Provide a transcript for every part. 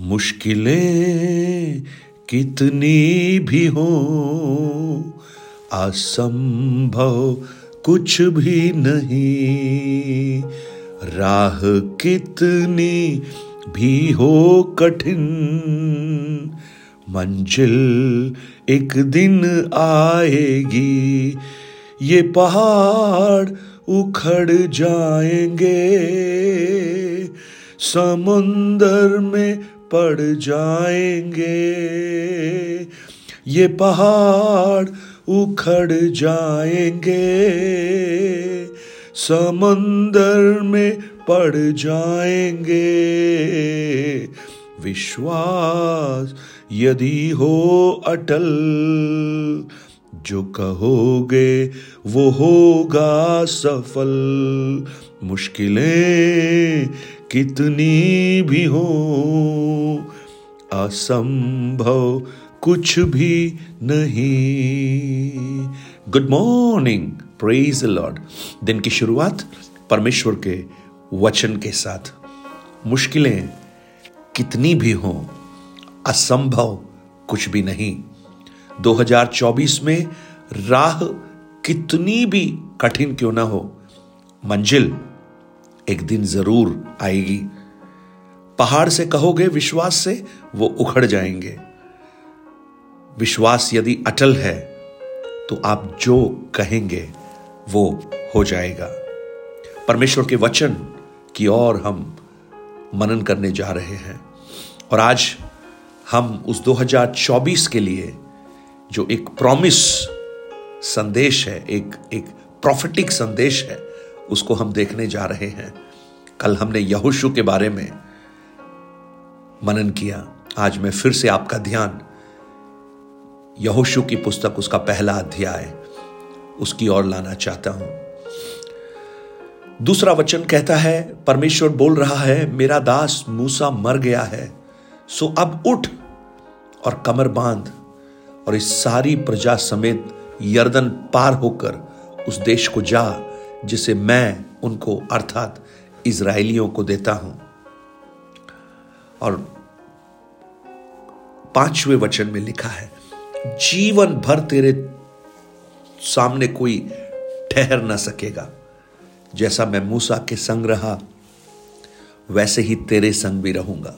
मुश्किलें कितनी भी हो, असंभव कुछ भी नहीं। राह कितनी भी हो कठिन, मंजिल एक दिन आएगी, ये पहाड़ उखड़ जाएँगे। समुंदर में पड़ जाएँगे। ये पहाड़ उखड़ जाएँगे। समंदर में पड़ जाएँगे। विश्वास यदि हो अटल, जो कहोगे वो होगा सफल। मुश्किलें कितनी भी हो, असंभव कुछ भी नहीं। गुड मॉर्निंग प्रेज लॉर्ड दिन की शुरुआत परमेश्वर के वचन के साथ। मुश्किलें कितनी भी हो, असंभव कुछ भी नहीं। 2024 में राह कितनी भी कठिन क्यों ना हो मंजिल एक दिन ज़रूर आएगी। पहाड़ से कहोगे विश्वास से वो उखड़ जाएँगे। विश्वास यदि अटल है तो आप जो कहेंगे वो हो जाएगा। परमेश्वर के वचन की ओर हम मनन करने जा रहे हैं। और आज हम उस 2024 के लिए जो एक प्रॉमिस संदेश है, एक एक प्रॉफिटिक संदेश है उसको हम देखने जा रहे हैं। कल हमने यहोशु के बारे में मनन किया। आज मैं फिर से आपका ध्यान। यहोशु की पुस्तक उसका पहला अध्याय, उसकी ओर लाना चाहता हूँ। दूसरा वचन कहता है, परमेश्वर बोल रहा है, मेरा दास मूसा मर गया है, सो अब उठ और कमर बाँध और इस सारी प्रजा समेत यर्दन पार होकर उस देश को जा जिसे मैं उनको अर्थात इसराइलियों को देता हूँ। और पाँचवें वचन में लिखा है, जीवन भर तेरे सामने कोई ठहर ना सकेगा। जैसा मैं मूसा के संग रहा, वैसे ही तेरे संग भी रहूँगा।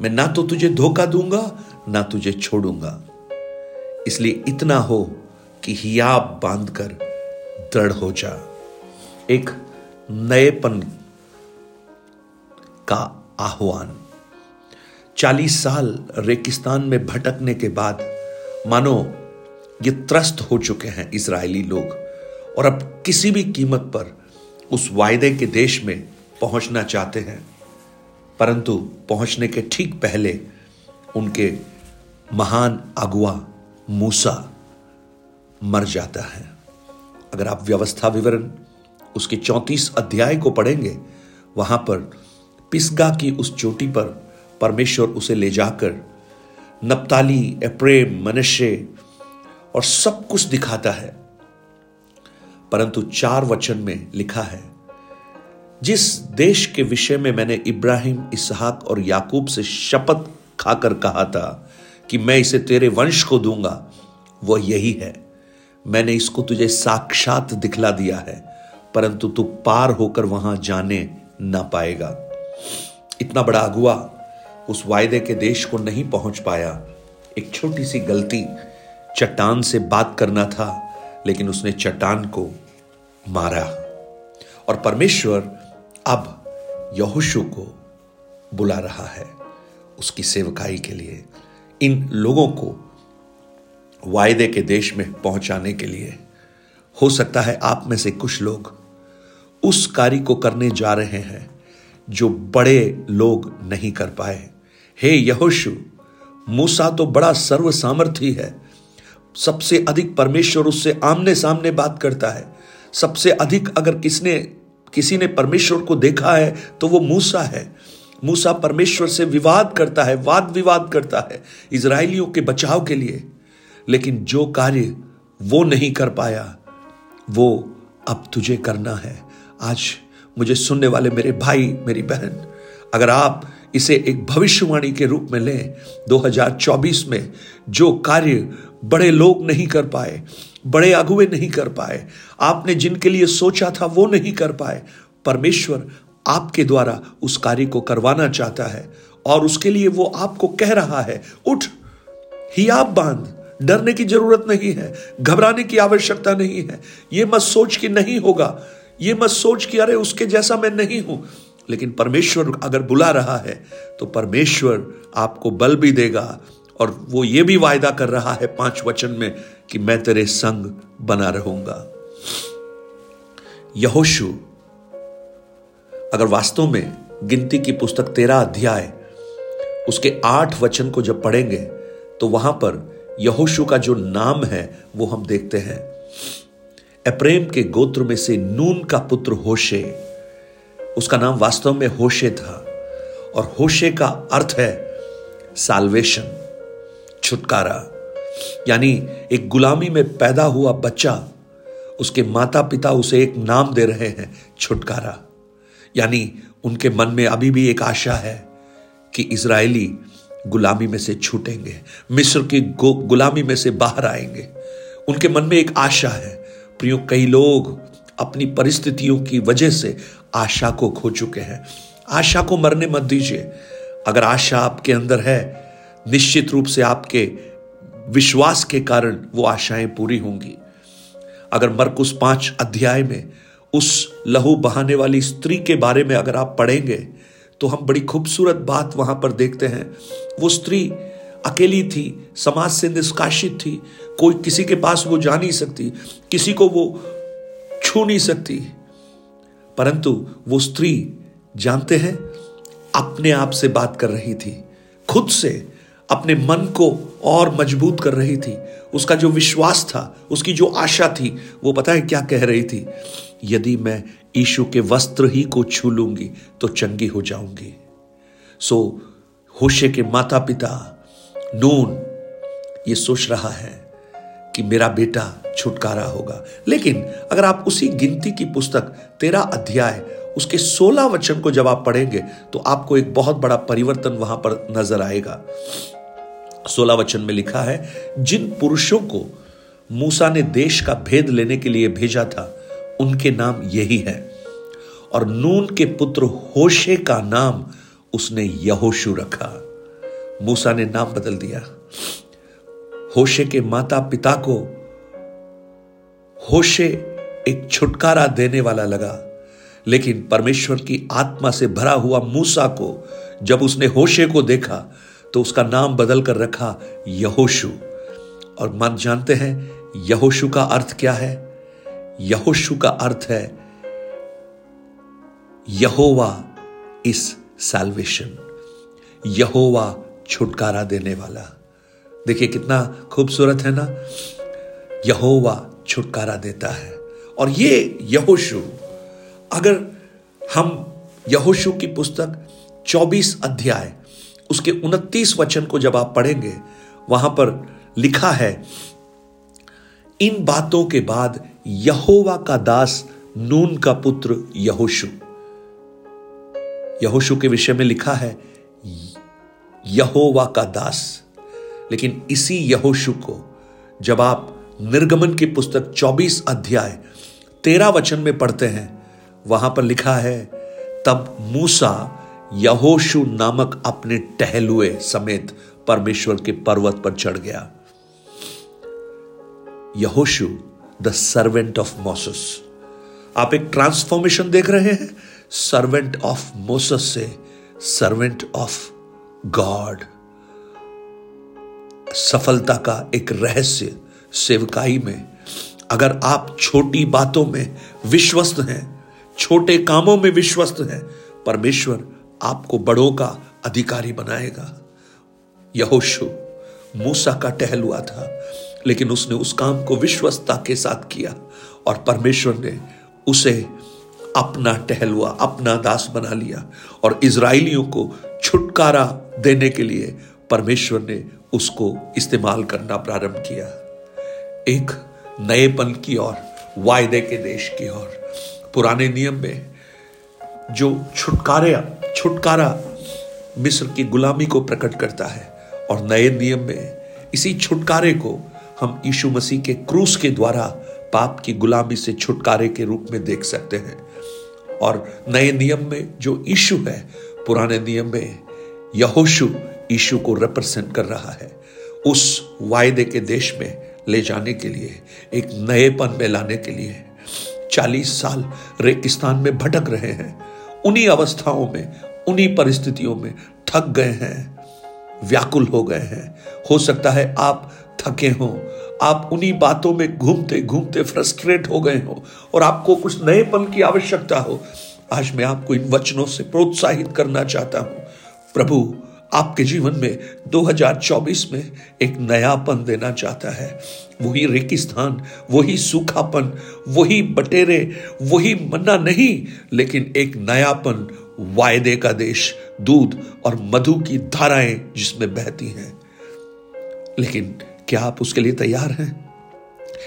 मैं ना तो तुझे धोखा दूँगा, ना तुझे छोड़ूँगा। इसलिए इतना हो कि हियाब बांधकर दृढ़ हो जा। एक नएपन का आह्वान। चालीस साल रेगिस्तान में भटकने के बाद, मानो ये त्रस्त हो चुके हैं इसराइली लोग, और अब किसी भी कीमत पर उस वायदे के देश में पहुँचना चाहते हैं। परंतु पहुँचने के ठीक पहले उनके महान अगुआ मूसा मर जाता है। अगर आप व्यवस्था विवरण उसके चौंतीस अध्याय को पढ़ेंगे, वहाँ पर पिस्गा की उस चोटी पर परमेश्वर उसे ले जाकर नप्ताली, एप्रेम मनुष्य और सब कुछ दिखाता है। परंतु चार वचन में लिखा है, जिस देश के विषय में मैंने इब्राहिम, इसहाक और याकूब से शपथ खाकर कहा था कि मैं इसे तेरे वंश को दूँगा, वह यही है। मैंने इसको तुझे साक्षात दिखला दिया है। परंतु तू पार होकर वहाँ जाने ना पाएगा। इतना बड़ा अगुआ उस वायदे के देश को नहीं पहुँच पाया। एक छोटी सी गलती चट्टान से बात करना था, लेकिन उसने चट्टान को मारा। और परमेश्वर अब यहोशु को बुला रहा है उसकी सेवकाई के लिए, इन लोगों को वायदे के देश में पहुँचाने के लिए। हो सकता है आप में से कुछ लोग उस कार्य को करने जा रहे हैं जो बड़े लोग नहीं कर पाए। हे यहोशु, मूसा तो बड़ा सर्व सामर्थ्य है। सबसे अधिक परमेश्वर उससे आमने सामने बात करता है। सबसे अधिक अगर किसने, किसी ने परमेश्वर को देखा है तो वो मूसा है। मूसा परमेश्वर से विवाद करता है वाद विवाद करता है इसराइलियों के बचाव के लिए। लेकिन जो कार्य वो नहीं कर पाया, वो अब तुझे करना है। आज मुझे सुनने वाले मेरे भाई, मेरी बहन, अगर आप इसे एक भविष्यवाणी के रूप में लें 2024 में जो कार्य बड़े लोग नहीं कर पाए, बड़े अगुए नहीं कर पाए, आपने जिनके लिए सोचा था वो नहीं कर पाए, परमेश्वर आपके द्वारा उस कार्य को करवाना चाहता है और उसके लिए वो आपको कह रहा है, उठ, ही आप बाँध, डरने की ज़रूरत नहीं है, घबराने की आवश्यकता नहीं है, ये मत सोच कि नहीं होगा। ये मत सोच कि अरे उसके जैसा मैं नहीं हूँ। लेकिन परमेश्वर अगर बुला रहा है तो परमेश्वर आपको बल भी देगा और वो ये भी वायदा कर रहा है पाँच वचन में कि मैं तेरे संग बना रहूँगा। यहोशु, अगर वास्तव में गिनती की पुस्तक तेरा अध्याय, उसके आठ वचन को जब पढ़ेंगे तो वहाँ पर यहोशु का जो नाम है, वो हम देखते हैं। अप्रेम के गोत्र में से नून का पुत्र होशे। उसका नाम वास्तव में होशे था। और होशे का अर्थ है साल्वेशन छुटकारा। यानी एक गुलामी में पैदा हुआ बच्चा, उसके माता पिता उसे एक नाम दे रहे हैं, छुटकारा। यानी उनके मन में अभी भी एक आशा है कि इज़राइली गुलामी में से छूटेंगे, मिस्र की गुलामी में से बाहर आएँगे। उनके मन में एक आशा है प्रियो, कई लोग अपनी परिस्थितियों की वजह से आशा को खो चुके हैं। आशा को मरने मत दीजिए। अगर आशा आपके अंदर है, निश्चित रूप से आपके विश्वास के कारण वो आशाएँ पूरी होंगी। अगर मरकुस पाँच अध्याय में उस लहू बहाने वाली स्त्री के बारे में अगर आप पढ़ेंगे तो हम बड़ी खूबसूरत बात वहाँ पर देखते हैं। वो स्त्री अकेली थी, समाज से निष्कासित थी, कोई किसी के पास वो जा नहीं सकती, किसी को वो छू नहीं सकती। परंतु वो स्त्री जानते हैं, अपने आप से बात कर रही थी, खुद से अपने मन को और मज़बूत कर रही थी। उसका जो विश्वास था, उसकी जो आशा थी, वो पता है क्या कह रही थी? यदि मैं ईशु के वस्त्र ही को छू लूँगी तो चंगी हो जाऊँगी। सो होशे के माता पिता नून, ये सोच रहा है कि मेरा बेटा छुटकारा होगा। लेकिन अगर आप उसी गिनती की पुस्तक, तेरा अध्याय, उसके सोलह वचन को जब आप पढ़ेंगे तो आपको एक बहुत बड़ा परिवर्तन वहाँ पर नज़र आएगा। सोलह वचन में लिखा है, जिन पुरुषों को मूसा ने देश का भेद लेने के लिए भेजा था, उनके नाम यही है। और नून के पुत्र होशे का नाम उसने यहोशु रखा। मूसा ने नाम बदल दिया। होशे के माता पिता को होशे एक छुटकारा देने वाला लगा, लेकिन परमेश्वर की आत्मा से भरा हुआ मूसा को जब उसने होशे को देखा तो उसका नाम बदल कर रखा यहोशु। और मन जानते हैं, यहोशु का अर्थ क्या है? यहोशु का अर्थ है, यहोवा इस सैल्वेशन यहोवा छुटकारा देने वाला। देखिए कितना खूबसूरत है ना? यहोवा छुटकारा देता है। और ये यहोशु, अगर हम यहोशु की पुस्तक 24 अध्याय, उसके 29 वचन को जब आप पढ़ेंगे, वहाँ पर लिखा है, इन बातों के बाद यहोवा का दास नून का पुत्र यहोशु। यहोशु के विषय में लिखा है यहोवा का दास। लेकिन इसी यहोशु को जब आप निर्गमन की पुस्तक 24 अध्याय तेरह वचन में पढ़ते हैं, वहाँ पर लिखा है, तब मूसा यहोशु नामक अपने टहलुए समेत परमेश्वर के पर्वत पर चढ़ गया। यहोशु द सर्वेंट ऑफ़ मोसस आप एक ट्रांसफॉर्मेशन देख रहे हैं? सर्वेंट ऑफ़ मोसस से सर्वेंट ऑफ़ गॉड सफलता का एक रहस्य सेवकाई में, अगर आप छोटी बातों में विश्वस्त हैं, छोटे कामों में विश्वस्त हैं, परमेश्वर आपको बड़ों का अधिकारी बनाएगा। यहोशु, मूसा का टहल हुआ था, लेकिन उसने उस काम को विश्वस्ता के साथ किया और परमेश्वर ने उसे अपना टहलुआ अपना दास बना लिया और इसराइलियों को छुटकारा देने के लिए परमेश्वर ने उसको इस्तेमाल करना प्रारंभ किया। एक नएपन की ओर, वायदे के देश की ओर। पुराने नियम में जो छुटकारे, छुटकारा मिस्र की गुलामी को प्रकट करता है और नए नियम में इसी छुटकारे को हम यीशु मसीह के क्रूस के द्वारा पाप की गुलामी से छुटकारे के रूप में देख सकते हैं। और नए नियम में जो यीशु है, पुराने नियम में यहोशु यीशु को रिप्रेजेंट कर रहा है। उस वायदे के देश में ले जाने के लिए, एक नएपन में लाने के लिए चालीस साल रेगिस्तान में भटक रहे हैं। उन्हीं अवस्थाओं में, उन्हीं परिस्थितियों में थक गए हैं, व्याकुल हो गए हैं। हो सकता है आप थके हो, आप उन्हीं बातों में घूमते घूमते फ्रस्ट्रेट हो गए हो और आपको कुछ नएपन की आवश्यकता हो। आज मैं आपको इन वचनों से प्रोत्साहित करना चाहता हूँ। प्रभु, आपके जीवन में 2024 में एक नयापन देना चाहता है। वही रेगिस्तान, वही सूखापन, वही बटेरे, वही मन्ना नहीं, लेकिन एक नयापन, वायदे का देश, दूध और मधु की धाराएँ जिसमें बहती हैं। लेकिन क्या आप उसके लिए तैयार हैं?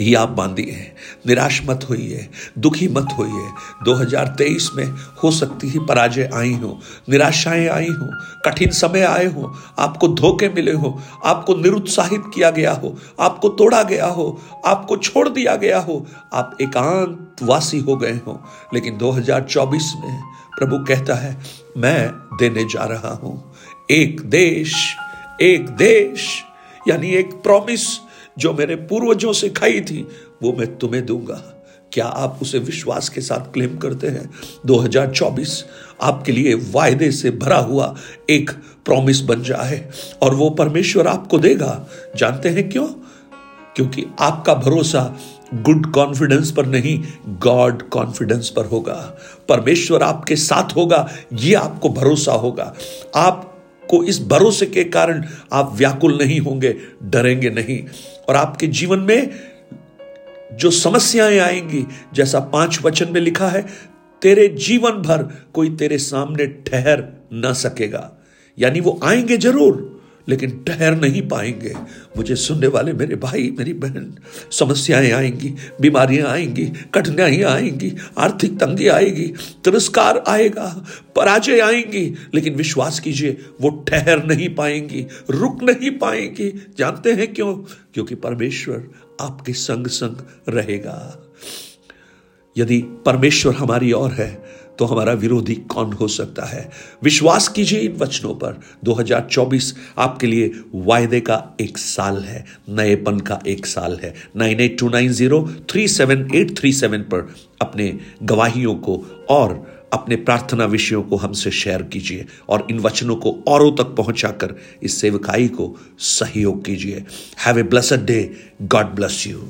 ही आप बांधिए हैं। निराश मत होइए, दुखी मत होइए। 2023 में हो सकती ही पराजय आई हो, निराशाएँ आई हो, कठिन समय आए हो, आपको धोखे मिले हो, आपको निरुत्साहित किया गया हो, आपको तोड़ा गया हो, आपको छोड़ दिया गया हो, आप एकांतवासी हो गए हो। लेकिन 2024 में प्रभु कहता है, मैं देने जा रहा हूँ। एक देश एक देश, यानी एक प्रॉमिस जो मेरे पूर्वजों से खाई थी, वो मैं तुम्हें दूँगा। क्या आप उसे विश्वास के साथ क्लेम करते हैं? 2024 आपके लिए वायदे से भरा हुआ एक प्रॉमिस बन जाए और वो परमेश्वर आपको देगा। जानते हैं क्यों? क्योंकि आपका भरोसा गुड कॉन्फिडेंस पर नहीं गॉड कॉन्फिडेंस पर होगा। परमेश्वर आपके साथ होगा, ये आपको भरोसा होगा। आप को इस भरोसे के कारण आप व्याकुल नहीं होंगे, डरेंगे नहीं। और आपके जीवन में जो समस्याएँ आएँगी, जैसा पाँच वचन में लिखा है, तेरे जीवन भर कोई तेरे सामने ठहर ना सकेगा। यानी वो आएँगे ज़रूर लेकिन ठहर नहीं पाएँगे। मुझे सुनने वाले मेरे भाई, मेरी बहन, समस्याएँ आएँगी, बीमारियाँ आएँगी कठिनाइयाँ आएँगी, आर्थिक तंगी आएगी, तिरस्कार आएगा, पराजय आएँगी। लेकिन विश्वास कीजिए, वो ठहर नहीं पाएँगी, रुक नहीं पाएँगी। जानते हैं क्यों? क्योंकि परमेश्वर आपके संग संग रहेगा। यदि परमेश्वर हमारी ओर है तो हमारा विरोधी कौन हो सकता है? विश्वास कीजिए इन वचनों पर। 2024 आपके लिए वायदे का एक साल है, नएपन का एक साल है। Nine eight two nine zero three seven eight three seven पर अपने गवाहियों को और अपने प्रार्थना विषयों को हमसे शेयर कीजिए और इन वचनों को औरों तक पहुंचाकर इस सेवकाई को सहयोग कीजिए। Have a blessed day God bless you